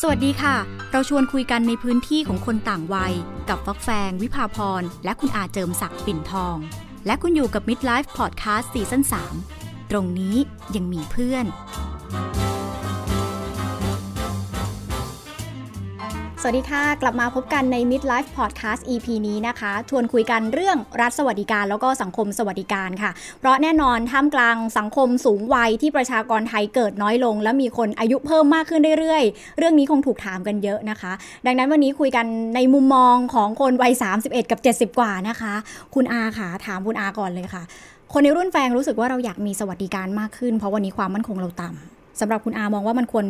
สวัสดีค่ะ เราชวนคุยกันในพื้นที่ของคนต่างวัย กับฟักแฟง วิภาพร และคุณอาเจิมศักดิ์ปิ่นทอง และคุณอยู่กับ Midlife Podcast ซีซั่น3ตรงนี้ยังมีเพื่อน วัสดีค่ะ กลับมาพบกันใน Midlife Podcast EP นี้นะคะ ชวนคุยกันเรื่องรัฐสวัสดิการแล้วก็สังคมสวัสดิการค่ะ เพราะแน่นอนท่ามกลางสังคมสูงวัยที่ประชากรไทยเกิดน้อยลง และมีคนอายุเพิ่มมากขึ้นเรื่อยๆ เรื่องนี้คงถูกถามกันเยอะนะคะ ดังนั้นวันนี้คุยกันในมุมมองของคนวัย 31 กับ 70 กว่านะคะ คุณอาค่ะ ถามคุณอาก่อนเลยค่ะ คนในรุ่นแฟงรู้สึกว่าเราอยากมีสวัสดิการมากขึ้น เพราะวันนี้ความมั่นคงเราต่ำสำหรับคุณอามองว่ามันควร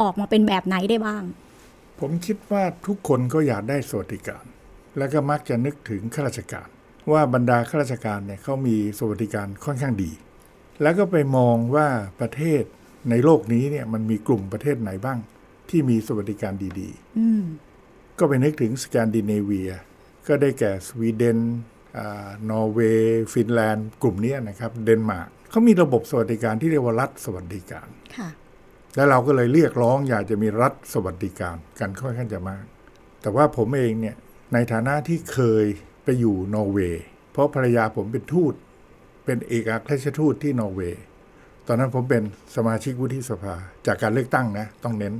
ออกมาเป็นแบบไหนได้บ้าง ผมคิดว่าทุกคนก็อยากได้สวัสดิการ และก็มักจะนึกถึงข้าราชการ ว่าบรรดาข้าราชการเนี่ยเขามีสวัสดิการค่อนข้างดี แล้วก็ไปมองว่าประเทศในโลกนี้เนี่ยมันมีกลุ่มประเทศไหนบ้าง ที่มีสวัสดิการดีๆก็ไปนึกถึงสแกนดิเนเวีย ก็ได้แก่สวีเดนนอร์เวย์ฟินแลนด์ กลุ่มนี้นะครับ เดนมาร์กเขามีระบบสวัสดิการที่เรียกว่ารัฐสวัสดิการ และเราก็เลยเรียกร้องอยากจะมีรัฐสวัสดิการกันค่อนข้างจะมาก แต่ว่าผมเองเนี่ยในฐานะที่เคยไปอยู่นอร์เวย์เพราะภรรยาผมเป็นทูต เป็นเอกอัครราชทูตที่นอร์เวย์ตอนนั้นผมเป็นสมาชิกวุฒิสภา จากการเลือกตั้งนะต้องเน้น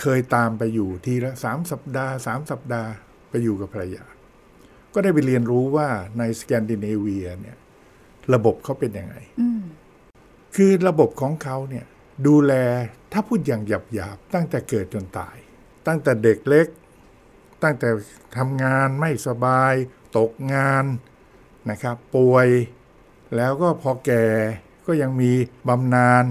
เคยตามไปอยู่ทีละสามสัปดาห์สามสัปดาห์ไปอยู่กับภรรยา ก็ได้ไปเรียนรู้ว่าในสแกนดิเนเวียเนี่ยระบบเขาเป็นยังไงคือระบบของเขาเนี่ย ดูแลถ้าพูดอย่างหยาบๆตั้งแต่เกิดจนตาย ตั้งแต่เด็กเล็ก ตั้งแต่ทำงานไม่สบาย ตกงานนะครับ ป่วยแล้วก็พอแก่ก็ยังมีบำนาญ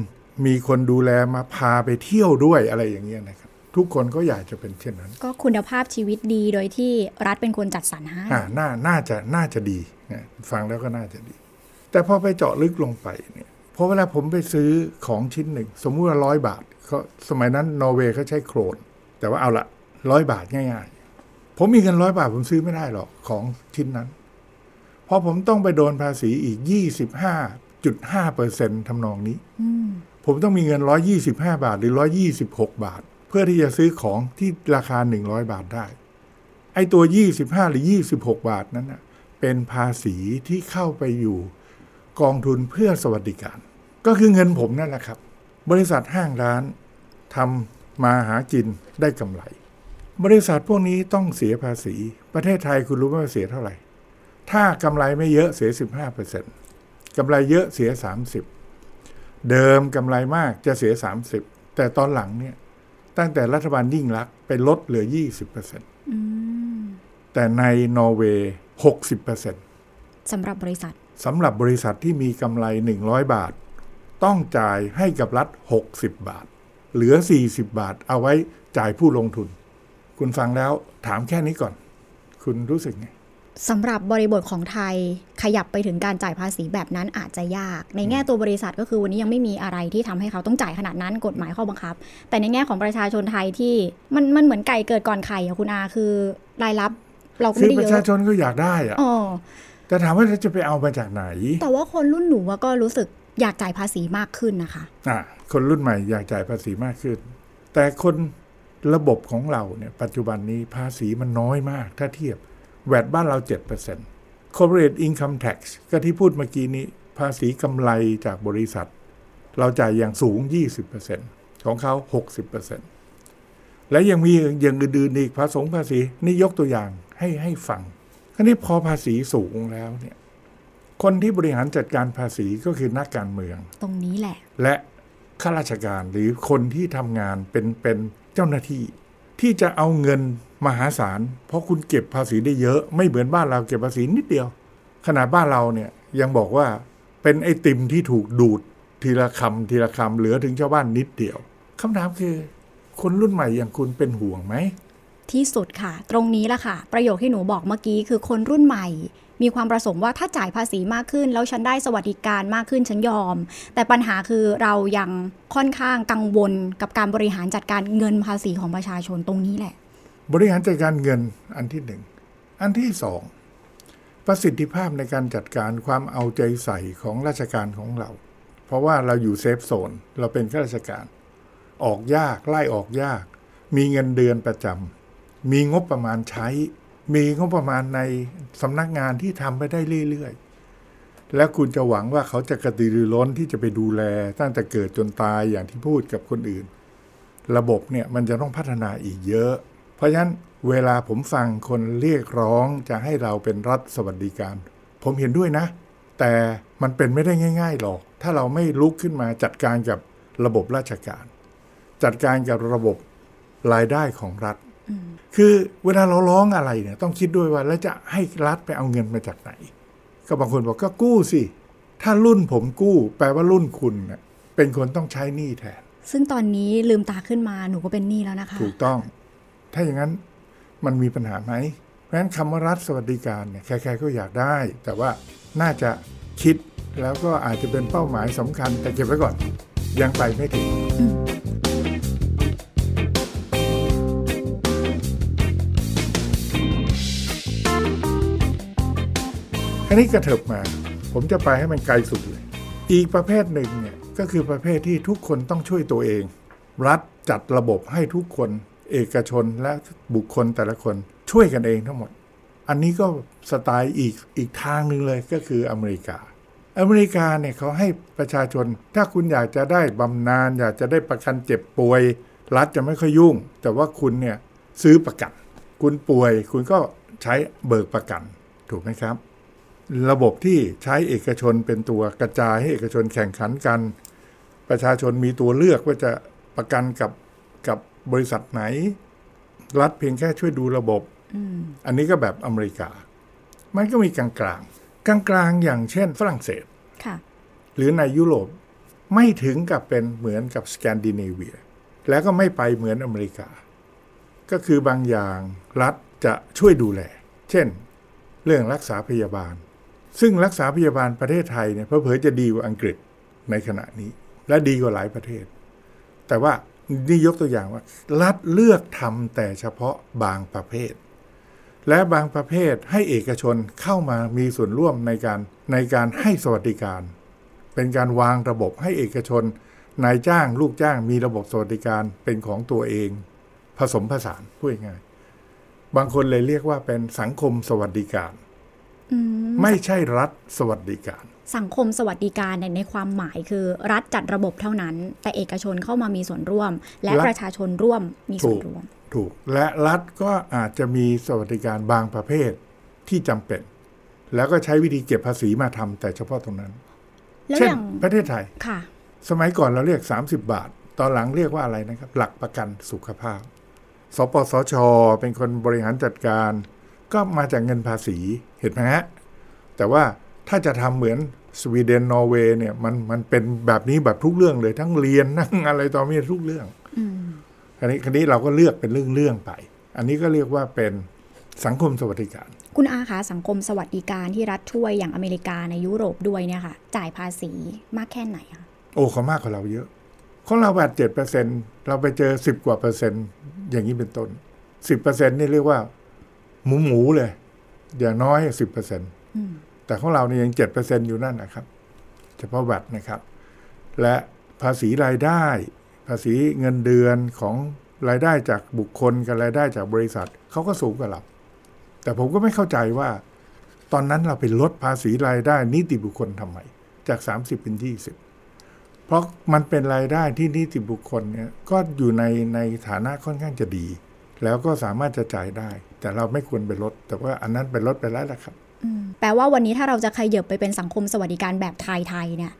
มีคนดูแลมาพาไปเที่ยวด้วยอะไรอย่างเงี้ยนะครับ ทุกคนก็อยากจะเป็นเช่นนั้น ก็คุณภาพชีวิตดีโดยที่รัฐเป็นคนจัดสรรให้อ่าน่าน่าจะน่าจะดีนะฟังแล้วก็น่าจะดี แต่พอไปเจาะลึกลงไปเนี่ย พอเวลาผมไปซื้อของชิ้นหนึ่ง สมมุติว่าร้อยบาทเขาสมัยนั้นนอร์เวย์เขาใช้โครนแต่ว่าเอาละร้อยบาทง่ายๆ ผมมีเงินร้อยบาทผมซื้อไม่ได้หรอกของชิ้นนั้น เพราะผมต้องไปโดนภาษีอีกยี่สิบห้าจุดห้าเปอร์เซ็นทำนองนี้ผมต้องมีเงินร้อยยี่สิบห้าบาทหรือร้อยี่สิบหกบาท เพื่อที่จะซื้อของที่ราคาหนึ่งร้อยบาทได้ ไอ้ตัวยี่สิบห้าหรือยี่สิบหกบาทนั้นนะเป็นภาษีที่เข้าไปอยู่กองทุนเพื่อสวัสดิการ ก็คือเงินผมนั่นแหละครับ บริษัทห้างร้านทำมาหากินได้กำไร บริษัทพวกนี้ต้องเสียภาษี ประเทศไทยคุณรู้ไหมว่าเสียเท่าไหร่ ถ้ากำไรไม่เยอะเสีย 15เปอร์เซ็นต์กำไรเยอะเสีย 30 เดิมกำไรมากจะเสีย 30 แต่ตอนหลังเนี่ยตั้งแต่รัฐบาลยิ่งรักไปลดเหลือ 20เปอร์เซ็นต์แต่ในนอร์เวย์60เปอร์เซ็นต์สำหรับบริษัทสำหรับบริษัทที่มีกำไร 100 บาท ต้องจ่ายให้กับรัฐ 60 บาท เหลือ 40 บาท เอาไว้จ่ายผู้ลงทุน คุณฟังแล้วถามแค่นี้ก่อน คุณรู้สึกไงสำหรับบริบทของไทยขยับไปถึงการจ่ายภาษีแบบนั้นอาจจะยาก ในแง่ตัวบริษัทก็คือวันนี้ยังไม่มีอะไรที่ทำให้เขาต้องจ่ายขนาดนั้นกฎหมายข้อบังคับ แต่ในแง่ของประชาชนไทยที่มันมันเหมือนไก่เกิดก่อนไข่อะคุณอาคือรายรับ เราก็ไม่ได้เยอะประชาชนก็อยากได้อะแต่ถามว่าจะไปเอามาจากไหน แต่ว่าคนรุ่นหนูก็รู้สึก อยากจ่ายภาษีมากขึ้นนะคะอ่าคนรุ่นใหม่อยากจ่ายภาษีมากขึ้น แต่คนระบบของเราเนี่ยปัจจุบันนี้ภาษีมันน้อยมาก ถ้าเทียบแวดบ้านเรา7% corporate income tax ก็ที่พูดเมื่อกี้นี้ ภาษีกำไรจากบริษัท เราจ่ายอย่างสูง 20%ของเขา 60%และยังมีอย่างอื่นๆอีกภาษีภาษีนี่ยกตัวอย่างให้ให้ฟังทีนี้พอภาษีสูงแล้วเนี่ย คนที่บริหารจัดการภาษีก็คือนักการเมือง ตรงนี้แหละ และข้าราชการหรือคนที่ทำงานเป็นเป็นเจ้าหน้าที่ ที่จะเอาเงินมหาศาล เพราะคุณเก็บภาษีได้เยอะไม่เหมือนบ้านเราเก็บภาษีนิดเดียว ขนาดบ้านเราเนี่ยยังบอกว่าเป็นไอติมที่ถูกดูดทีละคำทีละคำเหลือถึงชาวบ้านนิดเดียวคำถามคือ คนรุ่นใหม่อย่างคุณเป็นห่วงไหมที่สุดค่ะ ตรงนี้แหละค่ะ ประโยคที่หนูบอกเมื่อกี้คือคนรุ่นใหม่ มีความประสงค์ว่าถ้าจ่ายภาษีมากขึ้น แล้วฉันได้สวัสดิการมากขึ้นฉันยอม แต่ปัญหาคือเรายังค่อนข้างกังวลกับการบริหารจัดการเงินภาษีของประชาชนตรงนี้แหละ บริหารจัดการเงินอันที่หนึ่งอันที่สองประสิทธิภาพในการจัดการความเอาใจใส่ของราชการของเรา เพราะว่าเราอยู่เซฟโซนเราเป็นข้าราชการ ออกยากไล่ออกยาก มีเงินเดือนประจำมีงบประมาณใช้ มีงบประมาณในสำนักงานที่ทำไปได้เรื่อยๆ แล้วคุณจะหวังว่าเขาจะกระตือรือร้นที่จะไปดูแล ตั้งแต่เกิดจนตายอย่างที่พูดกับคนอื่น ระบบเนี่ยมันจะต้องพัฒนาอีกเยอะ เพราะฉะนั้นเวลาผมฟังคนเรียกร้องจะให้เราเป็นรัฐสวัสดิการ ผมเห็นด้วยนะ แต่มันเป็นไม่ได้ง่าย ๆหรอก ถ้าเราไม่ลุกขึ้นมาจัดการกับระบบราชการ จัดการกับระบบรายได้ของรัฐ คือเวลาเราร้องอะไรเนี่ยต้องคิดด้วยว่าแล้วจะให้รัฐไปเอาเงินมาจากไหน ก็บางคนบอกก็กู้สิ ถ้ารุ่นผมกู้ แปลว่ารุ่นคุณเน่ยเป็นคนต้องใช้หนี้แทน ซึ่งตอนนี้ลืมตาขึ้นมาหนูก็เป็นหนี้แล้วนะคะ ถูกต้อง ถ้าอย่างนั้นมันมีปัญหาไหมเพราะฉะนั้นคำว่ารัฐสวัสดิการเนี่ยใครๆก็อยากได้ แต่ว่าน่าจะคิดแล้วก็อาจจะเป็นเป้าหมายสำคัญแต่เก็บไว้ก่อน ยังไปไม่ถึง อันนี้กระเถิบมา ผมจะไปให้มันไกลสุดเลย อีกประเภทหนึ่งเนี่ยก็คือประเภทที่ทุกคนต้องช่วยตัวเอง รัฐจัดระบบให้ทุกคนเอกชนและบุคคลแต่ละคนช่วยกันเองทั้งหมด อันนี้ก็สไตล์อีกอีกทางหนึ่งเลยก็คืออเมริกา อเมริกาเนี่ยเขาให้ประชาชน ถ้าคุณอยากจะได้บำนาญอยากจะได้ประกันเจ็บป่วย รัฐจะไม่ค่อยยุ่ง แต่ว่าคุณเนี่ยซื้อประกัน คุณป่วยคุณก็ใช้เบิกประกันถูกไหมครับ ระบบที่ใช้เอกชนเป็นตัวกระจายให้เอกชนแข่งขันกัน ประชาชนมีตัวเลือกว่าจะประกันกับกับบริษัทไหน รัฐเพียงแค่ช่วยดูระบบอันนี้ก็แบบอเมริกา มันก็มีกลางกลางกลางกลางๆอย่างเช่นฝรั่งเศสค่ะหรือในยุโรปไม่ถึงกับเป็นเหมือนกับสแกนดิเนเวีย แล้วก็ไม่ไปเหมือนอเมริกา ก็คือบางอย่างรัฐจะช่วยดูแล เช่น เรื่องรักษาพยาบาล ซึ่งรักษาพยาบาลประเทศไทยเนี่ยเผลอๆจะดีกว่าอังกฤษในขณะนี้ และดีกว่าหลายประเทศ แต่ว่านี่ยกตัวอย่างว่า รัฐเลือกทำแต่เฉพาะบางประเภท และบางประเภทให้เอกชนเข้ามามีส่วนร่วมในการในการให้สวัสดิการ เป็นการวางระบบให้เอกชนนายจ้างลูกจ้างมีระบบสวัสดิการเป็นของตัวเอง ผสมผสานพูดง่ายบางคนเลยเรียกว่าเป็นสังคมสวัสดิการ ไม่ใช่รัฐสวัสดิการ สังคมสวัสดิการเนี่ยในความหมายคือรัฐจัดระบบเท่านั้น แต่เอกชนเข้ามามีส่วนร่วม และรัฐประชาชนร่วมมีส่วนร่วม ถูกและรัฐก็อาจจะมีสวัสดิการบางประเภทที่จำเป็น แล้วก็ใช้วิธีเก็บภาษีมาทำแต่เฉพาะตรงนั้นแล้วเช่อนย่างประเทศไทยค่ะ สมัยก่อนเราเรียก 30 บาท ตอนหลังเรียกว่าอะไรนะครับ หลักประกันสุขภาพ สปสช เป็นคนบริหารจัดการ ก็มาจากเงินภาษีเห็นไหมฮะแต่ว่าถ้าจะทำเหมือนสวีเดนนอร์เวย์เนี่ยมันมันเป็นแบบนี้แบบทุกเรื่องเลย ทั้งเรียนนั่งอะไรต่อมีทุกเรื่องอืมอันนี้คันนี้เราก็เลือกเป็นเรื่องๆไป อันนี้ก็เรียกว่าเป็นสังคมสวัสดิการ คุณอาคะสังคมสวัสดิการที่รัฐช่วยอย่างอเมริกาในยุโรปด้วยเนี่ยค่ะ จ่ายภาษีมากแค่ไหนคะโอ้เขามากกว่าเราเยอะของเราแบบเจ็ดเปอร์เซ็นเราไปเจอสิบกว่าเปอร์เซ็นต์อย่างนี้เป็นต้นสิบเปอร์เซ็นนี่เรียกว่า หมูหมูเลย อย่างน้อยสิบเปอร์เซ็นอืมแต่ของเราเนี่ยยังเจ็ดเปอร์เซ็นอยู่นั่นนะครับ เฉพาะแวดนะครับ และภาษีรายได้ ภาษีเงินเดือนของรายได้จากบุคคลกับรายได้จากบริษัทเขาก็สูงกว่าเรา แต่ผมก็ไม่เข้าใจว่า ตอนนั้นเราไปลดภาษีรายได้นิติบุคคลทำไม จาก 30 เป็น 20 เพราะมันเป็นรายได้ที่นิติบุคคลเนี่ยก็อยู่ในในฐานะค่อนข้างจะดี แล้วก็สามารถจะจ่ายได้ แต่เราไม่ควรไปลด แต่ว่าอันนั้นเป็นลดไปแล้วละครับอืมแปลว่าวันนี้ถ้าเราจะขยับไปเป็นสังคมสวัสดิการแบบไทยๆเนี่ย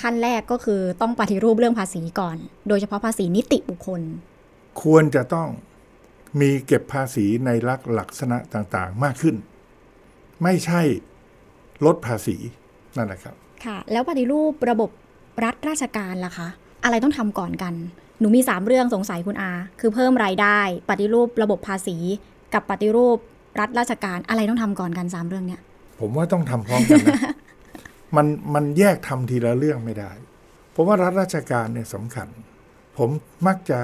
ขั้นแรกก็คือต้องปฏิรูปเรื่องภาษีก่อน โดยเฉพาะภาษีนิติบุคคล ควรจะต้องมีเก็บภาษีในลักลักษณะต่างๆ มากขึ้น ไม่ใช่ลดภาษีนั่นแหละครับ ค่ะ แล้วปฏิรูประบบรัฐราชการล่ะคะ อะไรต้องทำก่อนกัน หนูมีสามเรื่องสงสัยคุณอา คือเพิ่มรายได้ ปฏิรูประบบภาษี กับปฏิรูปรัฐราชการอะไรต้องทำก่อนกันสามเรื่องเนี้ยผมว่าต้องทำพร้อมกันนะมันมันแยกทำทีละเรื่องไม่ได้เพราะว่ารัฐราชการเนี่ยสำคัญ ผมมักจะ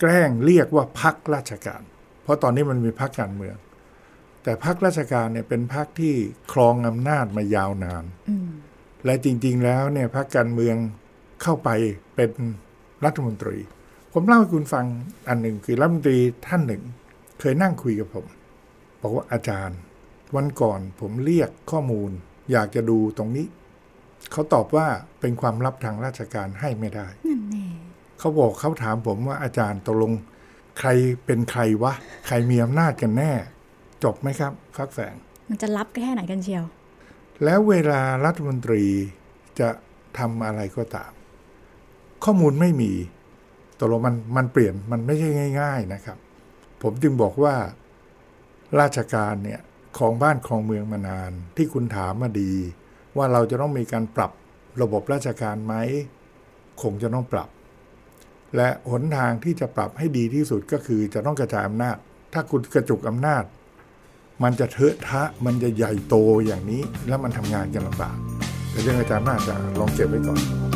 แกล้งเรียกว่าพักราชการ เพราะตอนนี้มันมีพักการเมือง แต่พักราชการเนี่ยเป็นพักที่ครองอำนาจมายาวนานอืมและจริง ๆ แล้วเนี่ยพรรคการเมืองเข้าไปเป็นรัฐมนตรี ผมเล่าให้คุณฟังอันหนึ่งคือรัฐมนตรีท่านหนึ่ง เคยนั่งคุยกับผมบอกว่าอาจารย์ วันก่อนผมเรียกข้อมูล อยากจะดูตรงนี้ เขาตอบว่าเป็นความลับทางราชการให้ไม่ได้นั่นแน่เขาบอกเขาถามผมว่าอาจารย์ตกลง ใครเป็นใครวะ ใครมีอำนาจกันแน่ จบไหมครับ ฟักแฝง มันจะรับแค่ไหนกันเชียว แล้วเวลารัฐมนตรีจะทำอะไรก็ตาม ข้อมูลไม่มีตกลงมันมันเปลี่ยนมันไม่ใช่ง่าย ๆนะครับ ผมจึงบอกว่า ราชการเนี่ยของบ้านของเมืองมานาน ที่คุณถามมาดี ว่าเราจะต้องมีการปรับระบบราชการไหมคงจะต้องปรับ และหนทางที่จะปรับให้ดีที่สุดก็คือจะต้องกระจายอำนาจ ถ้าคุณกระจุกอำนาจ มันจะเทอะทะมันจะใหญ่โตอย่างนี้ แล้วมันทำงานกันลำบากแต่เรื่องอาจารย์น่าจะลองเก็บไว้ก่อน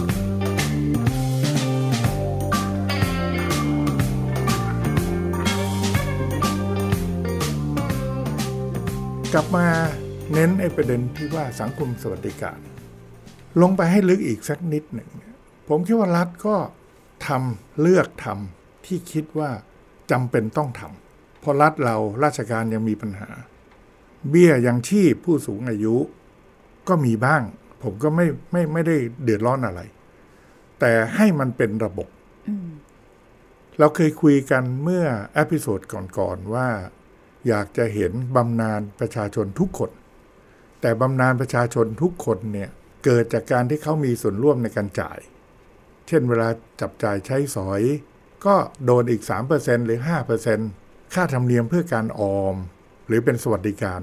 กลับมาเน้นไอ้ประเด็นที่ว่าสังคมสวัสดิการ ลงไปให้ลึกอีกสักนิดหนึ่งเนี่ยผมคิดว่ารัฐก็ทำเลือกทำที่คิดว่าจำเป็นต้องทำเพราะรัฐเราราชการยังมีปัญหา เบี้ยยังชีพผู้สูงอายุ ก็มีบ้าง ผมก็ไม่ไม่ไม่ได้เดือดร้อนอะไร แต่ให้มันเป็นระบบอืมเราเคยคุยกันเมื่อepisode ก่อนๆว่า อยากจะเห็นบำนาญประชาชนทุกคน แต่บำนาญประชาชนทุกคนเนี่ยเกิดจากการที่เขามีส่วนร่วมในการจ่าย เช่นเวลาจับจ่ายใช้สอย ก็โดนอีก 3%หรือ 5%ค่าธรรมเนียมเพื่อการออม หรือเป็นสวัสดิการ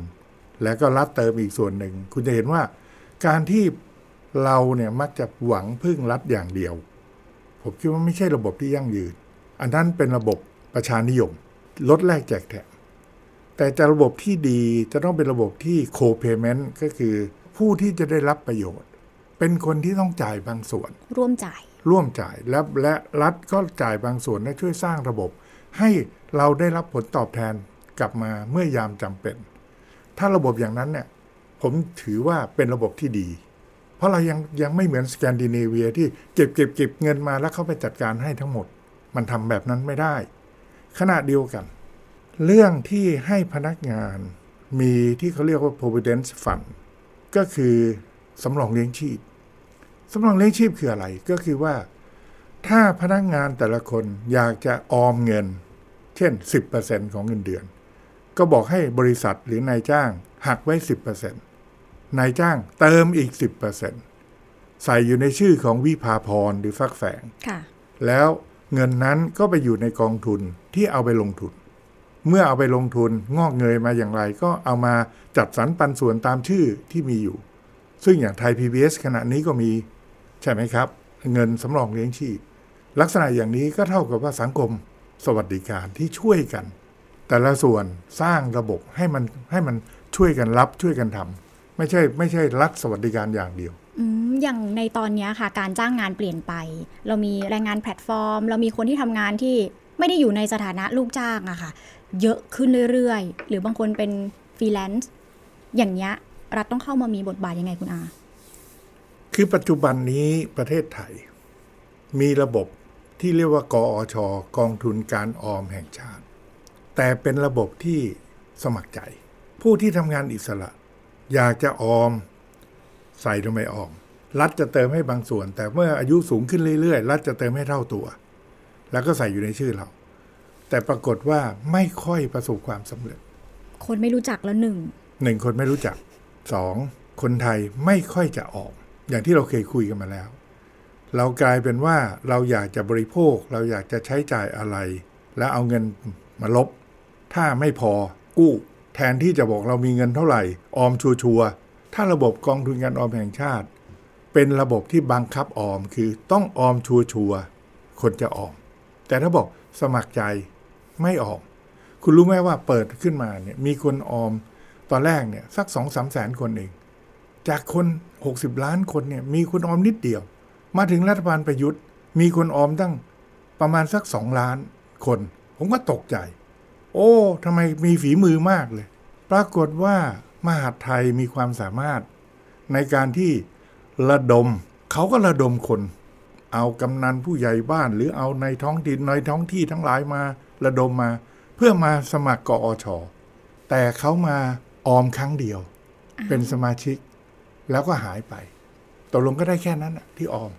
แล้วก็รัฐเติมอีกส่วนหนึ่ง คุณจะเห็นว่า การที่เราเนี่ยมักจะหวังพึ่งรัฐอย่างเดียว ผมคิดว่าไม่ใช่ระบบที่ยั่งยืน อันนั้นเป็นระบบประชานิยม ลดแลกแจกแถม แต่จะระบบที่ดีจะต้องเป็นระบบที่โคเ a เมนต์ก็คือผู้ที่จะได้รับประโยชน์ เป็นคนที่ต้องจ่ายบางส่วน ร่วมจ่าย ร่วมจ่ายและและรัฐก็จ่ายบางส่วนและช่วยสร้างระบบ ให้เราได้รับผลตอบแทนกลับมาเมื่อยามจำเป็น ถ้าระบบอย่างนั้นเนี่ยผมถือว่าเป็นระบบที่ดี เพราะเรายังยังไม่เหมือนสแกนดิเนเวียที่เก็บเก็บเก็บเงินมาแล้วเขาไปจัดการให้ทั้งหมด มันทำแบบนั้นไม่ได้ ขณะเดียวกัน เรื่องที่ให้พนักงานมีที่เขาเรียกว่า providence fund ก็คือสำรองเลี้ยงชีพสำรองเลี้ยงชีพคืออะไร ก็คือว่า ถ้าพนักงานแต่ละคนอยากจะออมเงิน เช่น 10%ของเงินเดือน ก็บอกให้บริษัทหรือนายจ้างหักไว้ 10%นายจ้างเติมอีก 10%ใส่อยู่ในชื่อของวิภาพรหรือฟักแฝงค่ะแล้วเงินนั้นก็ไปอยู่ในกองทุนที่เอาไปลงทุน เมื่อเอาไปลงทุนงอกเงยมาอย่างไร ก็เอามาจัดสรรปันส่วนตามชื่อที่มีอยู่ ซึ่งอย่างไทย PBS ขณะนี้ก็มี ใช่ไหมครับ เงินสำรองเลี้ยงชีพ ลักษณะอย่างนี้ก็เท่ากับว่าสังคมสวัสดิการที่ช่วยกัน แต่ละส่วนสร้างระบบให้มันให้มันช่วยกันรับช่วยกันทำไม่ใช่ไม่ใช่รัฐสวัสดิการอย่างเดียวอย่างในตอนนี้ค่ะ การจ้างงานเปลี่ยนไป เรามีแรงงานแพลตฟอร์ม เรามีคนที่ทำงานที่ ไม่ได้อยู่ในสถานะลูกจ้างอะค่ะ เยอะขึ้นเรื่อยๆ หรือบางคนเป็นฟรีแลนซ์อย่างเงี้ยรัฐต้องเข้ามามีบทบาทยังไงคุณอา คือปัจจุบันนี้ประเทศไทย มีระบบที่เรียกว่ากออชกองทุนการออมแห่งชาติ แต่เป็นระบบที่สมัครใจ ผู้ที่ทำงานอิสระ อยากจะออม ใส่ลงไปออม รัฐจะเติมให้บางส่วน แต่เมื่ออายุสูงขึ้นเรื่อยๆ รัฐจะเติมให้เท่าตัว แล้วก็ใส่อยู่ในชื่อเรา แต่ปรากฏว่าไม่ค่อยประสบความสำเร็จ คนไม่รู้จักแล้วหนึ่งหนึ่งคนไม่รู้จักสองคนไทยไม่ค่อยจะออมอย่างที่เราเคยคุยกันมาแล้ว เรากลายเป็นว่าเราอยากจะบริโภค เราอยากจะใช้จ่ายอะไร แล้วเอาเงินมาลบ ถ้าไม่พอกู้ แทนที่จะบอกเรามีเงินเท่าไหร่ ออมชัวร์ๆถ้าระบบกองทุนการออมแห่งชาติ เป็นระบบที่บังคับออมคือต้องออมชัวร์ๆคนจะออม แต่ถ้าบอกสมัครใจไม่ออมคุณรู้ไหมว่าเปิดขึ้นมาเนี่ยมีคนออมตอนแรกเนี่ยสักสองสามแสนคนเอง จากคน 60 ล้านคนเนี่ยมีคนออมนิดเดียว มาถึงรัฐบาลประยุทธ์ มีคนออมตั้งประมาณสักสองล้านคน ผมก็ตกใจ โอ้ทำไมมีฝีมือมากเลย ปรากฏว่ามหาดไทยมีความสามารถในการที่ระดม เขาก็ระดมคน เอากำนันผู้ใหญ่บ้านหรือเอาในท้องถิ่นในท้องที่ทั้งหลายมาระดมมา เพื่อมาสมัครกอชแต่เขามาออมครั้งเดียว เป็นสมาชิก แล้วก็หายไปตกลงก็ได้แค่นั้นน่ะที่ออม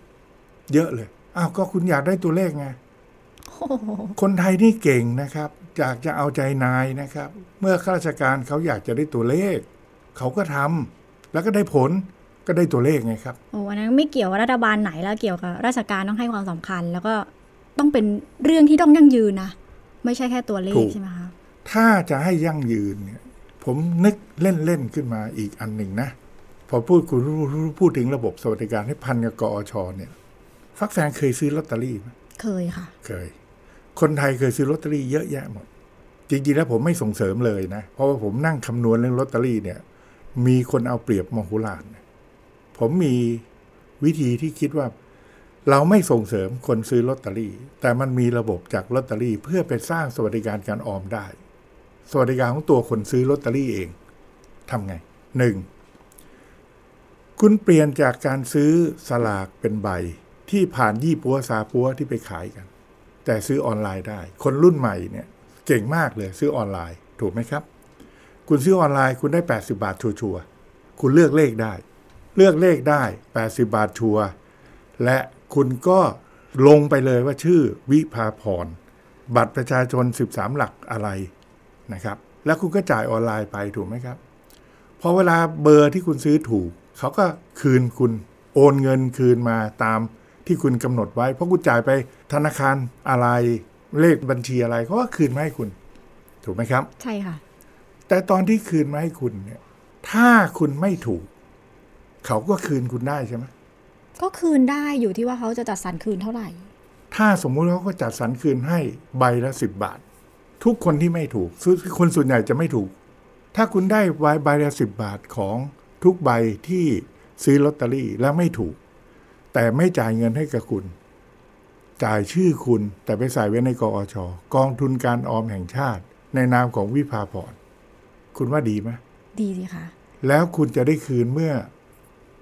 เยอะเลยอ้าวก็คุณอยากได้ตัวเลขไงโอ้โหคนไทยนี่เก่งนะครับอยากจะเอาใจนายนะครับ เมื่อข้าราชการเขาอยากจะได้ตัวเลข เขาก็ทำแล้วก็ได้ผล ก็ได้ตัวเลขไงครับโอ้อันนั้นไม่เกี่ยวว่ารัฐบาลไหนแล้วเกี่ยวกับราชการต้องให้ความสำคัญ แล้วก็ต้องเป็นเรื่องที่ต้องยั่งยืนนะไม่ใช่แค่ตัวเลถูขกใช่ไหมคะถ้าจะให้ยั่งยืนเนี่ยผมนึกเล่นๆขึ้นมาอีกอันหนึ่งนะ พอพูดคุณพูดถึงระบบสวัสดิการให้พันกับกอชเนี่ยฟักแฟงเคยซื้อลอตเตอรี่ไหมเคยค่ะ เคย คนไทยเคยซื้อลอตเตอรี่เยอะแยะหมด จริงๆแล้วผมไม่ส่งเสริมเลยนะ เพราะว่าผมนั่งคำนวณเรื่องลอตเตอรี่เนี่ย มีคนเอาเปรียบมโหฬารเนี่ย ผมมีวิธีที่คิดว่า เราไม่ส่งเสริมคนซื้อลอตเตอรี่ แต่มันมีระบบจากลอตเตอรี่ เพื่อไปสร้างสวัสดิการการออมได้ สวัสดิการของตัวคนซื้อลอตเตอรี่เองทำไงหนึ่งคุณเปลี่ยนจากการซื้อสลากเป็นใบ ที่ผ่านยี่ปัวซาปัวที่ไปขายกัน แต่ซื้อออนไลน์ได้ คนรุ่นใหม่เนี่ยเก่งมากเลยซื้อออนไลน์ถูกไหมครับ คุณซื้อออนไลน์คุณได้ 80 บาทชัวร์คุณเลือกเลขได้ เลือกเลขได้ 80 บาทชัวร์และคุณก็ลงไปเลยว่าชื่อวิภาพร บัตรประชาชน 13 หลักอะไรนะครับ แล้วคุณก็จ่ายออนไลน์ไปถูกไหมครับ พอเวลาเบอร์ที่คุณซื้อถูก เขาก็คืนคุณโอนเงินคืนมาตามที่คุณกำหนดไว้ เพราะคุณจ่ายไปธนาคารอะไรเลขบัญชีอะไรเขาก็คืนมาให้คุณ ถูกไหมครับ ใช่ค่ะ แต่ตอนที่คืนมาให้คุณเนี่ยถ้าคุณไม่ถูก เขาก็คืนคุณได้ใช่ไหมก็คืนได้อยู่ที่ว่าเขาจะจัดสรรคืนเท่าไหร่ ถ้าสมมุติเขาก็จัดสรรคืนให้ใบละสิบบาท ทุกคนที่ไม่ถูกซึ่งคนส่วนใหญ่จะไม่ถูก ถ้าคุณได้ใบใบละสิบบาทของทุกใบที่ซื้อลอตเตอรี่แล้วไม่ถูก แต่ไม่จ่ายเงินให้กับคุณ จ่ายชื่อคุณแต่ไปใส่ไว้ในกอชกองทุนการออมแห่งชาติ ในนามของวิภาพรคุณว่าดีไหมดีสิคะแล้วคุณจะได้คืนเมื่อ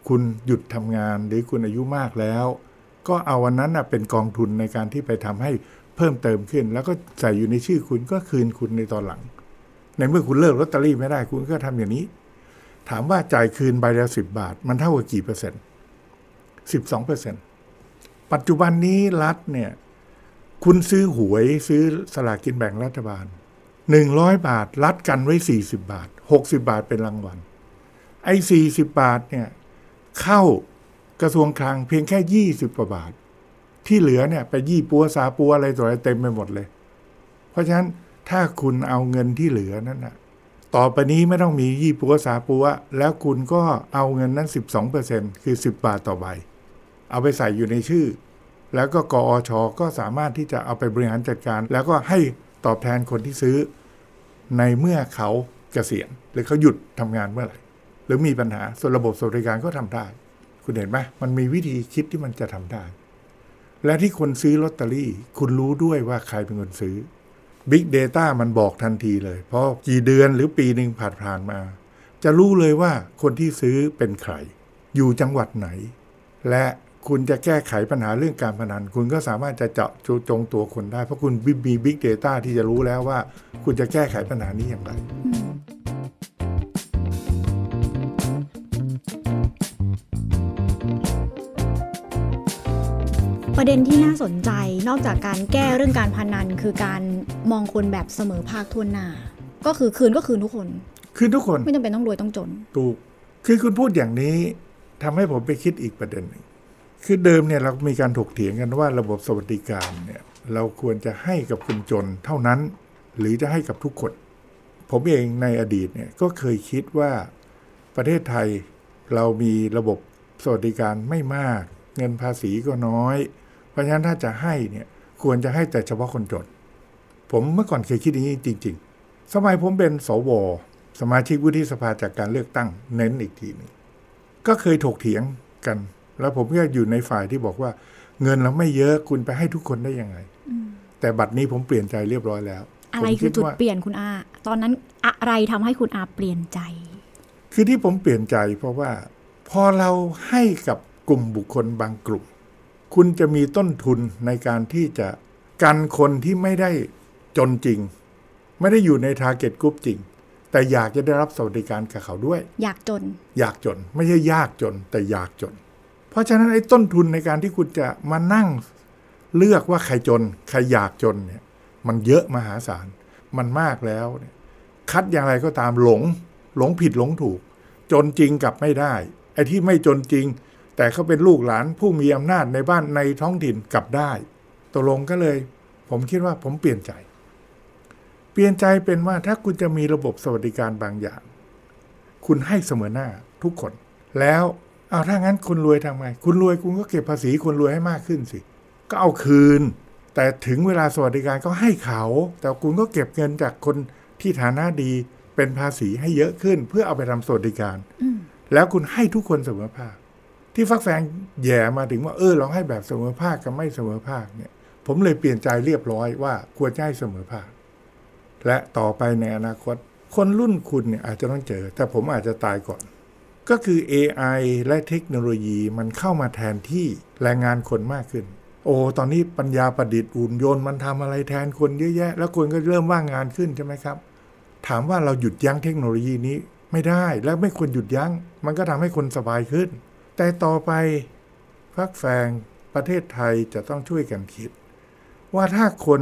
คุณหยุดทำงานหรือคุณอายุมากแล้ว ก็เอาวันนั้นเป็นกองทุนในการที่ไปทำให้เพิ่มเติมขึ้น แล้วก็ใส่อยู่ในชื่อคุณก็คืนคุณในตอนหลัง ในเมื่อคุณเลิกลอตเตอรี่ไม่ได้คุณก็ทำอย่างนี้ ถามว่าจ่ายคืนใบละสิบบาท มันเท่ากับกี่เปอร์เซ็นต์สิบสองเปอร์เซ็นต์ปัจจุบันนี้รัฐเนี่ย คุณซื้อหวยซื้อสลากกินแบ่งรัฐบาลหนึ่งร้อยบาท รัฐกันไว้สี่สิบาทหกสิบาทเป็นรางวัลไอ้สี่สิบบาทเนี่ย เข้ากระทรวงคลังเพียงแค่ยี่สิบกว่าบาท ที่เหลือเนี่ยไปยี่ปัวซาปัวอะไรตัวอะไรเต็มไปหมดเลย เพราะฉะนั้นถ้าคุณเอาเงินที่เหลือนั่นนะต่อไปนี้ไม่ต้องมียี่ปัวซาปัวแล้วคุณก็เอาเงินนั้นสิบสองเปอร์เซ็นคือสิบบาทต่อใบ เอาไปใส่อยู่ในชื่อ แล้วก็กอชก็สามารถที่จะเอาไปบริหารจัดการ แล้วก็ให้ตอบแทนคนที่ซื้อ ในเมื่อเขาเกษียณหรือเขาหยุดทำงานเมื่อไหร่ หรือมีปัญหาส่วนระบบสวัสดิการก็ทำได้ คุณเห็นไหมมันมีวิธีคิดที่มันจะทำได้ และที่คนซื้อลอตเตอรี่ คุณรู้ด้วยว่าใครเป็นคนซื้อ Big Data มันบอกทันทีเลยเพราะกี่เดือนหรือปีหนึ่งผ่านผ่านมา จะรู้เลยว่าคนที่ซื้อเป็นใคร อยู่จังหวัดไหน และคุณจะแก้ไขปัญหาเรื่องการพนัน คุณก็สามารถจะเจาะจงตัวคนได้ เพราะคุณมี Big Data ที่จะรู้แล้วว่า คุณจะแก้ไขปัญหานี้อย่างไร ประเด็นที่น่าสนใจนอกจากการแก้เรื่องการพนัน คือการมองคนแบบเสมอภาคทั่วหน้า ก็คือคืนก็คืนทุกคน คือทุกคนไม่จำเป็นต้องรวยต้องจน ถูก คือคุณพูดอย่างนี้ทำให้ผมไปคิดอีกประเด็นหนึ่งคือเดิมเนี่ยเรามีการถกเถียงกันว่าระบบสวัสดิการเนี่ยเราควรจะให้กับคนจนเท่านั้น หรือจะให้กับทุกคน ผมเองในอดีตเนี่ยก็เคยคิดว่าประเทศไทยเรามีระบบสวัสดิการไม่มาก เงินภาษีก็น้อยเพ ราะฉะนั้นถ้าจะให้เนี่ยควรจะให้แต่เฉพาะคนจน ผมเมื่อก่อนเคยคิดอย่างนี้จริง ๆ สมัยผมเป็นสว สมาชิกวุฒิสภาจากการเลือกตั้งเน้นอีกทีหนึงก็เคยถกเถียงกัน แล้วผมก็อยู่ในฝ่ายที่บอกว่า เงินเราไม่เยอะคุณไปให้ทุกคนได้ยังไง แต่บัตรนี้ผมเปลี่ยนใจเรียบร้อยแล้ว อะไรผมคือจุดว่าเปลี่ยนคุณอา ตอนนั้นอะไรทำให้คุณอาเปลี่ยนใจ คือที่ผมเปลี่ยนใจเพราะว่า พอเราให้กับกลุ่มบุคคลบางกลุ่ม คุณจะมีต้นทุนในการที่จะกันคนที่ไม่ได้จนจริง ไม่ได้อยู่ในทาร์เก็ตกรุ๊ปจริง แต่อยากจะได้รับสวัสดิการกับเขาด้วย อยากจน อยากจน ไม่ใช่ยากจน แต่อยากจน เพราะฉะนั้นไอ้ต้นทุนในการที่คุณจะมานั่งเลือกว่าใครจน ใครอยากจนเนี่ย มันเยอะมหาศาล มันมากแล้วเนี่ยคัดอย่างไรก็ตามหลง หลงผิดหลงถูก จนจริงกับไม่ได้ ไอ้ที่ไม่จนจริง แต่เขาเป็นลูกหลานผู้มีอำนาจในบ้านในท้องถิ่นกลับได้ตกลงก็เลย ผมคิดว่าผมเปลี่ยนใจ เปลี่ยนใจเป็นว่าถ้าคุณจะมีระบบสวัสดิการบางอย่าง คุณให้เสมอหน้าทุกคน แล้วเอาถ้างั้นคุณรวยทำไงคุณรวยคุณก็เก็บภาษีคนรวยให้มากขึ้นสิ ก็เอาคืน แต่ถึงเวลาสวัสดิการก็ให้เขา แต่คุณก็เก็บเงินจากคนที่ฐานะดีเป็นภาษีให้เยอะขึ้น เพื่อเอาไปทำสวัสดิการอืมแล้วคุณให้ทุกคนเสมอภาค ที่ฟักแฟงแย่มาถึงว่าเออเราให้แบบเสมอภาคกับไม่เสมอภาคเนี่ย ผมเลยเปลี่ยนใจเรียบร้อยว่าควรจะให้เสมอภาค และต่อไปในอนาคต คนรุ่นคุณเนี่ยอาจจะต้องเจอ แต่ผมอาจจะตายก่อน ก็คือ AI และเทคโนโลยีมันเข้ามาแทนที่แรงงานคนมากขึ้น โอ้ตอนนี้ปัญญาประดิษฐ์อุ่นยนต์มันทำอะไรแทนคนเยอะแยะ แล้วคนก็เริ่มว่างงานขึ้นใช่ไหมครับ ถามว่าเราหยุดยั้งเทคโนโลยีนี้ไม่ได้และไม่ควรหยุดยัง้ง มันก็ทำให้คนสบายขึ้น แต่ต่อไปพักแฟงประเทศไทยจะต้องช่วยกันคิด ว่าถ้าคน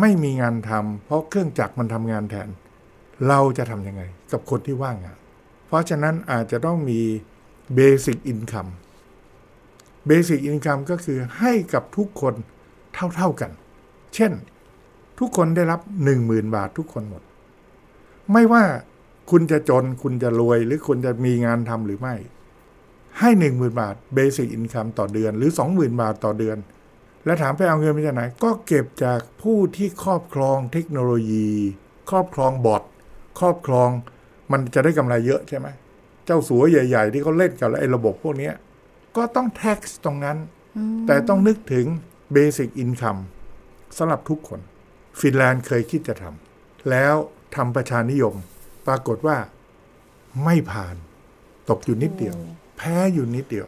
ไม่มีงานทำเพราะเครื่องจักรมันทำงานแทน เราจะทำยังไง กับคนที่ว่างงาน เพราะฉะนั้นอาจจะต้องมีเบสิ c อินคัมเบสิ c อินคัมก็คือให้กับทุกคนเท่า ๆกัน เช่น ทุกคนได้รับ 10,000 บาททุกคนหมด ไม่ว่าคุณจะจนคุณจะรวยหรือคุณจะมีงานทำหรือไม่ ให้ 10,000 บาทเบสิ c อินคัมต่อเดือน หรือ 20,000 บาทต่อเดือน แล้วถามไปเอาเงินมาจากไหน ก็เก็บจากผู้ที่ครอบครองเทคโนโลยี ครอบครองบอทครอบครองมันจะได้กำไรเยอะใช่ไหมเจ้าสัวใหญ่ ๆ ที่เขาเล่นกับไอ้ระบบพวกเนี้ยก็ต้อง tax ตรงนั้น แต่ต้องนึกถึง basic income สำหรับทุกคน ฟินแลนด์เคยคิดจะทำแล้วทำประชานิยม ปรากฏว่าไม่ผ่าน ตกอยู่นิดเดียวแพ้อยู่นิดเดียว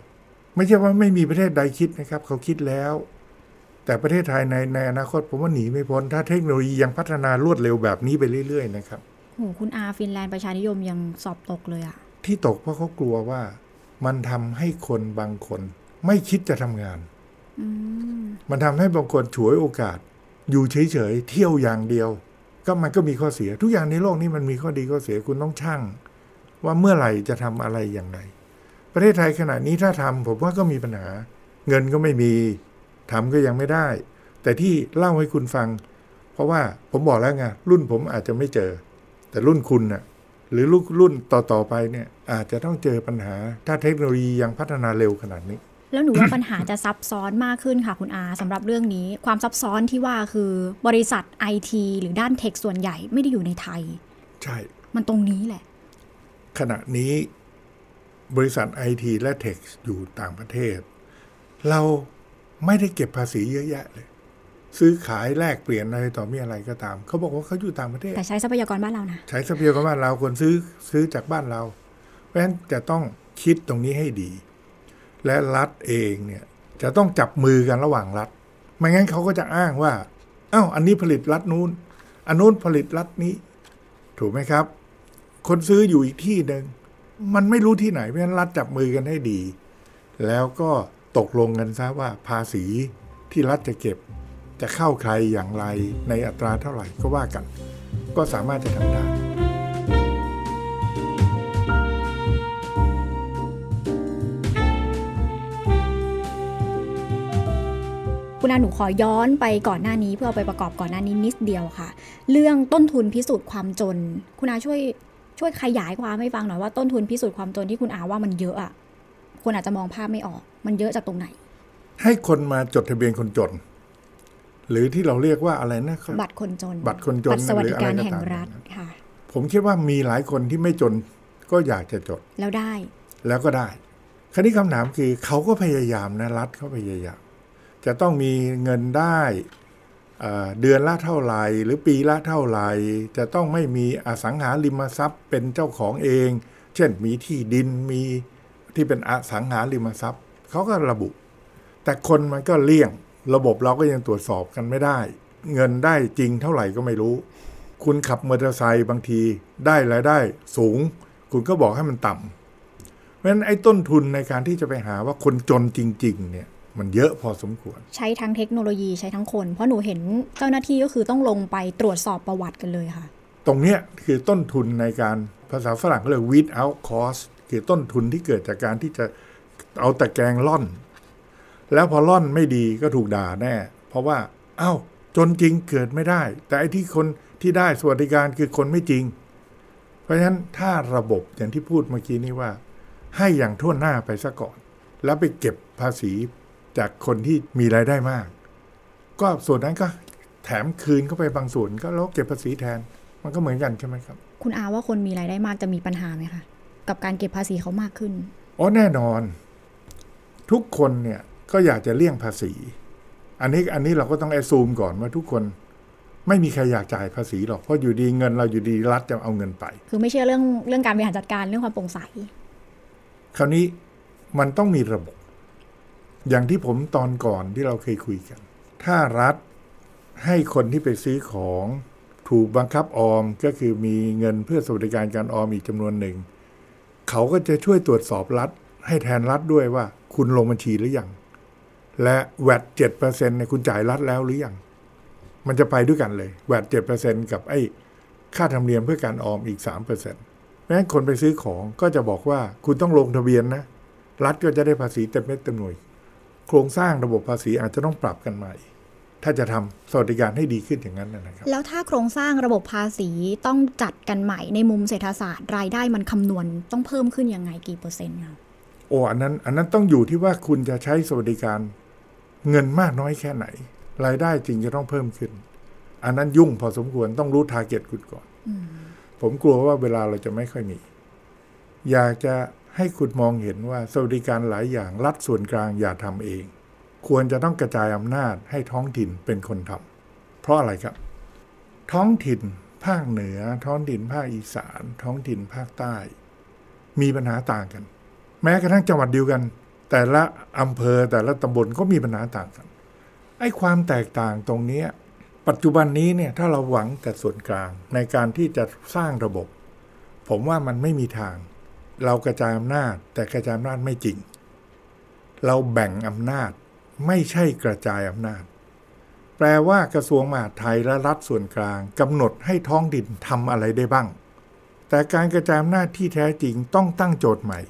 ไม่ใช่ว่าไม่มีประเทศใดคิดนะครับ เขาคิดแล้ว แต่ประเทศไทยในในอนาคตผมว่าหนีไม่พ้น ถ้าเทคโนโลยียังพัฒนารวดเร็วแบบนี้ไปเรื่อยๆนะครับโหคุณอาฟินแลนด์ประชานิยมยังสอบตกเลยอะที่ตกเพราะเขากลัวว่ามันทำให้คนบางคน ไม่คิดจะทำงานอืมมันทำให้บางคนฉวยโอกาส อยู่เฉยๆเที่ยวอย่างเดียว ก็มันก็มีข้อเสีย ทุกอย่างในโลกนี้มันมีข้อดีข้อเสียคุณต้องชั่งว่าเมื่อไหร่จะทำอะไรอย่างไร ประเทศไทยขณะนี้ถ้าทำผมว่าก็มีปัญหา เงินก็ไม่มีทำก็ยังไม่ได้ แต่ที่เล่าให้คุณฟัง เพราะว่าผมบอกแล้วไงรุ่นผมอาจจะไม่เจอ แต่รุ่นคุณน่ะหรือรุ่นรุ่นต่อๆไปเนี่ยอาจจะต้องเจอปัญหา ถ้าเทคโนโลยียังพัฒนาเร็วขนาดนี้ แล้วหนูว่าปัญหาจะซับซ้อนมากขึ้นค่ะคุณอาสำหรับเรื่องนี้ ความซับซ้อนที่ว่าคือบริษัทไอทีหรือด้านเทคส่วนใหญ่ไม่ได้อยู่ในไทย ใช่ มันตรงนี้แหละ ขณะนี้ บริษัทไอทีและเทคอยู่ต่างประเทศ เราไม่ได้เก็บภาษีเยอะแยะเลย ซื้อขายแลกเปลี่ยนอะไรต่อมีอะไรก็ตาม เขาบอกว่าเขาอยู่ต่างประเทศ แต่ใช้ทรัพยากรบ้านเรานะ ใช้ทรัพยากรบ้านเราคนซื้อซื้อจากบ้านเรา เพราะฉะนั้นจะต้องคิดตรงนี้ให้ดี และรัฐเองเนี่ยจะต้องจับมือกันระหว่างรัฐ ไม่งั้นเขาก็จะอ้างว่าเอ้าอันนี้ผลิตรัฐนู้น อันนู้นผลิตรัฐนี้ ถูกไหมครับ คนซื้ออยู่อีกที่หนึ่ง มันไม่รู้ที่ไหน เพราะฉะนั้นรัฐจับมือกันให้ดี แล้วก็ตกลงกันซะว่าภาษีที่รัฐจะเก็บ จะเข้าใครอย่างไรในอัตราเท่าไหร่ก็ว่ากัน ก็สามารถจะทำได้คุณอาหนูขอย้อนไปก่อนหน้านี้เพื่อเอาไปประกอบก่อนหน้านี้นิดเดียวค่ะ เรื่องต้นทุนพิสูจน์ความจน คุณอาช่วย ช่วยขยายความให้ฟังหน่อยว่าต้นทุนพิสูจน์ความจนที่คุณอาว่ามันเยอะอะคนอาจจะมองภาพไม่ออก มันเยอะจากตรงไหน ให้คนมาจดทะเบียนคนจน หรือที่เราเรียกว่าอะไรนะบัตรคนจน บัตรคนจนบัตรสวัสดิการหรืออะไรก็ตามแห่งรัฐค่ะ ผมคิดว่ามีหลายคนที่ไม่จนก็อยากจะจด แล้วได้ แล้วก็ได้คราวนี้คำถามคือเขาก็พยายามนะรัฐเขาพยายามจะต้องมีเงินได้ เดือนละเท่าไหร่หรือปีละเท่าไหร่ จะต้องไม่มีอสังหาริมทรัพย์เป็นเจ้าของเอง เช่นมีที่ดินมีที่เป็นอสังหาริมทรัพย์เขาก็ระบุ แต่คนมันก็เลี่ยง ระบบเราก็ยังตรวจสอบกันไม่ได้ เงินได้จริงเท่าไหร่ก็ไม่รู้ คุณขับมอเตอร์ไซค์บางทีได้รายได้สูง คุณก็บอกให้มันต่ำเพราะฉะนั้นไอ้ต้นทุนในการที่จะไปหาว่าคนจนจริง ๆ เนี่ย มันเยอะพอสมควร ใช้ทั้งเทคโนโลยีใช้ทั้งคน เพราะหนูเห็นเจ้าหน้าที่ก็คือต้องลงไปตรวจสอบประวัติกันเลยค่ะ ตรงเนี้ยคือต้นทุนในการภาษาฝรั่งเขาเรียก weed out cost คือต้นทุนที่เกิดจากการที่จะเอาตะแกรงล่อน แล้วพอล่อนไม่ดีก็ถูกด่าแน่ เพราะว่าเอา้าจนจริงเกิดไม่ได้ แต่ไอ้ที่คนที่ได้สวัสดิการคือคนไม่จริง เพราะฉะนั้นถ้าระบบอย่างที่พูดเมื่อกี้นี้ว่า ให้อย่างทั่วหน้าไปซะก่อน แล้วไปเก็บภาษี จากคนที่มีรายได้มาก ก็ส่วนนั้นก็แถมคืนเข้าไปบางส่วนก็แล้วเก็บภาษีแทน มันก็เหมือนกันใช่ไหมครับ คุณอาว่าคนมีรายได้มากจะมีปัญหาไหมคะกับการเก็บภาษีเขามากขึ้นอ๋อแน่นอน ทุกคนเนี่ยก็อยากจะเลี่ยงภาษี อันนี้อันนี้เราก็ต้องแอดซูมก่อนว่าทุกคนไม่มีใครอยากจ่ายภาษีหรอก เพราะอยู่ดีเงินเราอยู่ดีรัฐจะเอาเงินไป คือไม่เชื่อเรื่องเรื่องการบริหารจัดการเรื่องความโปร่งใส คราวนี้มันต้องมีระบบ อย่างที่ผมตอนก่อนที่เราเคยคุยกัน ถ้ารัฐให้คนที่ไปซื้อของถูกบังคับออมก็คือมีเงินเพื่อสวัสดิการการออมอีกจำนวนหนึ่ง เขาก็จะช่วยตรวจสอบรัฐ ให้แทนรัฐด้วยว่า คุณลงบัญชีหรือยัง และแวดเจ็ดเปอร์เซ็นต์ในคุณจ่ายรัฐแล้วหรือยังมันจะไปด้วยกันเลยแวดเจ็ดเปอร์เซ็นต์กับไอ้ค่าธรรมเนียมเพื่อการออมอีกสามเปอร์เซ็นต์เพราะฉะนั้คนไปซื้อของก็จะบอกว่าคุณต้องลงทะเบียนนะ รัฐก็จะได้ภาษีเต็มเม็ดเต็มหน่วย โครงสร้างระบบภาษีอาจจะต้องปรับกันใหม่ ถ้าจะทำสวัสดิการให้ดีขึ้นอย่างนั้นนะครับแล้วถ้าโครงสร้างระบบภาษีต้องจัดกันใหม่ในมุมเศรษฐศาสตร์ รายได้มันคำนวณต้องเพิ่มขึ้นยังไงกี่เปอร์เซ็นต์คะโอ้อันนั้นอันนั้นต้องอยู่ที่ว่าคุณจะใช้สวัสดิการเงินมากน้อยแค่ไหน รายได้จริงจะต้องเพิ่มขึ้น อันนั้นยุ่งพอสมควรต้องรู้ทาร์เก็ตคุณก่อนผมกลัวว่าเวลาเราจะไม่ค่อยมี อยากจะ ให้คุณมองเห็นว่าสวัสดิการหลายอย่างรัฐส่วนกลางอย่าทำเอง ควรจะต้องกระจายอำนาจให้ท้องถิ่นเป็นคนทำเพราะอะไรครับ ท้องถิ่นภาคเหนือ ท้องถิ่นภาคอีสาน ท้องถิ่นภาคใต้ มีปัญหาต่างกัน แม้กระทั่งจังหวัดเดียวกัน แต่ละอำเภอแต่ละตำบลก็มีปัญหาต่างกันไอ้ความแตกต่างตรงนี้ปัจจุบันนี้เนี่ยถ้าเราหวังแต่ส่วนกลางในการที่จะสร้างระบบ ผมว่ามันไม่มีทาง เรากระจายอำนาจ แต่กระจายอำนาจไม่จริง เราแบ่งอำนาจไม่ใช่กระจายอำนาจ แปลว่ากระทรวงมหาดไทยและรัฐส่วนกลางกำหนดให้ท้องถิ่นทำอะไรได้บ้าง แต่การกระจายอำนาจที่แท้จริงต้องตั้งโจทย์ใหม่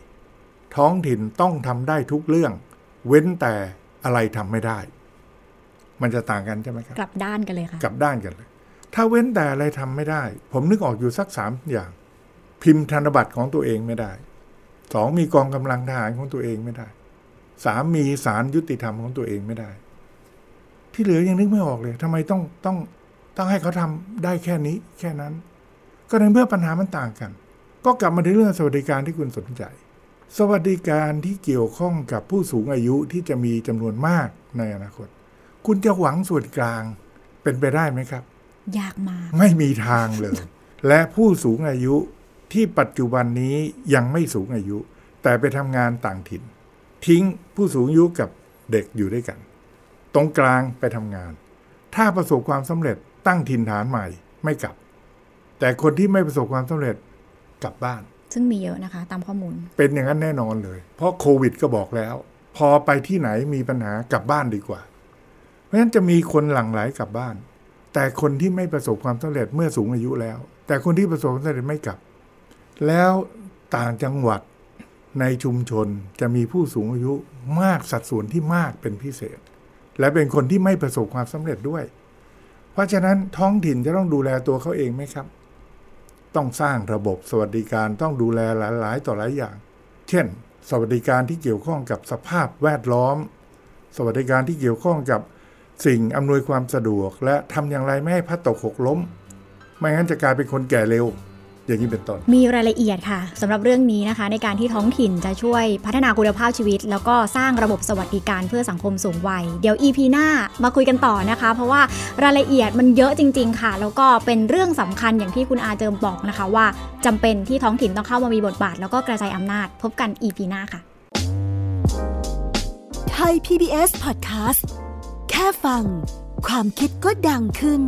ท้องถิ่นต้องทำได้ทุกเรื่อง เว้นแต่อะไรทำไม่ได้ มันจะต่างกันใช่ไหมครับ กลับด้านกันเลยค่ะ กลับด้านกันเลย ถ้าเว้นแต่อะไรทำไม่ได้ ผมนึกออกอยู่สักสามอย่าง พิมพ์ธนบัตรของตัวเองไม่ได้สองมีกองกำลังทหารของตัวเองไม่ได้สามมีศาลยุติธรรมของตัวเองไม่ได้ ที่เหลือยังนึกไม่ออกเลยทำไมต้องต้องต้องให้เขาทำได้แค่นี้ แค่นั้น ก็ในเมื่อปัญหามันต่างกัน ก็กลับมาที่เรื่องสวัสดิการที่คุณสนใจ สวัสดิการที่เกี่ยวข้องกับผู้สูงอายุที่จะมีจำนวนมากในอนาคต คุณจะหวังส่วนกลางเป็นไปได้ไหมครับ ยากมาก ไม่มีทางเลย และผู้สูงอายุ ที่ปัจจุบันนี้ยังไม่สูงอายุ แต่ไปทำงานต่างถิ่น ทิ้งผู้สูงอายุกับเด็กอยู่ด้วยกัน ตรงกลางไปทำงาน ถ้าประสบความสำเร็จตั้งถิ่นฐานใหม่ไม่กลับ แต่คนที่ไม่ประสบความสำเร็จกลับบ้าน ซึ่งมีเยอะนะคะ ตามข้อมูล เป็นอย่างนั้นแน่นอนเลย เพราะโควิดก็บอกแล้ว พอไปที่ไหนมีปัญหากลับบ้านดีกว่า เพราะฉะนั้นจะมีคนหลั่งไหลกลับบ้าน แต่คนที่ไม่ประสบความสำเร็จเมื่อสูงอายุแล้ว แต่คนที่ประสบความสำเร็จไม่กลับ แล้วต่างจังหวัดในชุมชนจะมีผู้สูงอายุมากสัดส่วนที่มากเป็นพิเศษ และเป็นคนที่ไม่ประสบความสำเร็จด้วย เพราะฉะนั้นท้องถิ่นจะต้องดูแลตัวเขาเองไหมครับ ต้องสร้างระบบสวัสดิการต้องดูแลหลายๆ ต่อหลายอย่าง เช่น สวัสดิการที่เกี่ยวข้องกับสภาพแวดล้อม สวัสดิการที่เกี่ยวข้องกับสิ่งอำนวยความสะดวก และทำอย่างไรไม่ให้พัดตกหกล้ม ไม่งั้นจะกลายเป็นคนแก่เร็ว อย่างนี้เป็นต้น มีรายละเอียดค่ะสำหรับเรื่องนี้นะคะ ในการที่ท้องถิ่นจะช่วยพัฒนาคุณภาพชีวิต แล้วก็สร้างระบบสวัสดิการเพื่อสังคมสูงวัย เดี๋ยว EP หน้ามาคุยกันต่อนะคะ เพราะว่ารายละเอียดมันเยอะจริง ๆ ค่ะ แล้วก็เป็นเรื่องสำคัญอย่างที่คุณอาเจิมบอกนะคะ ว่าจำเป็นที่ท้องถิ่นต้องเข้ามามีบทบาท แล้วก็กระจายอำนาจ พบกัน EP หน้าค่ะไทย PBS Podcast แค่ฟัง ความคิดก็ดังขึ้น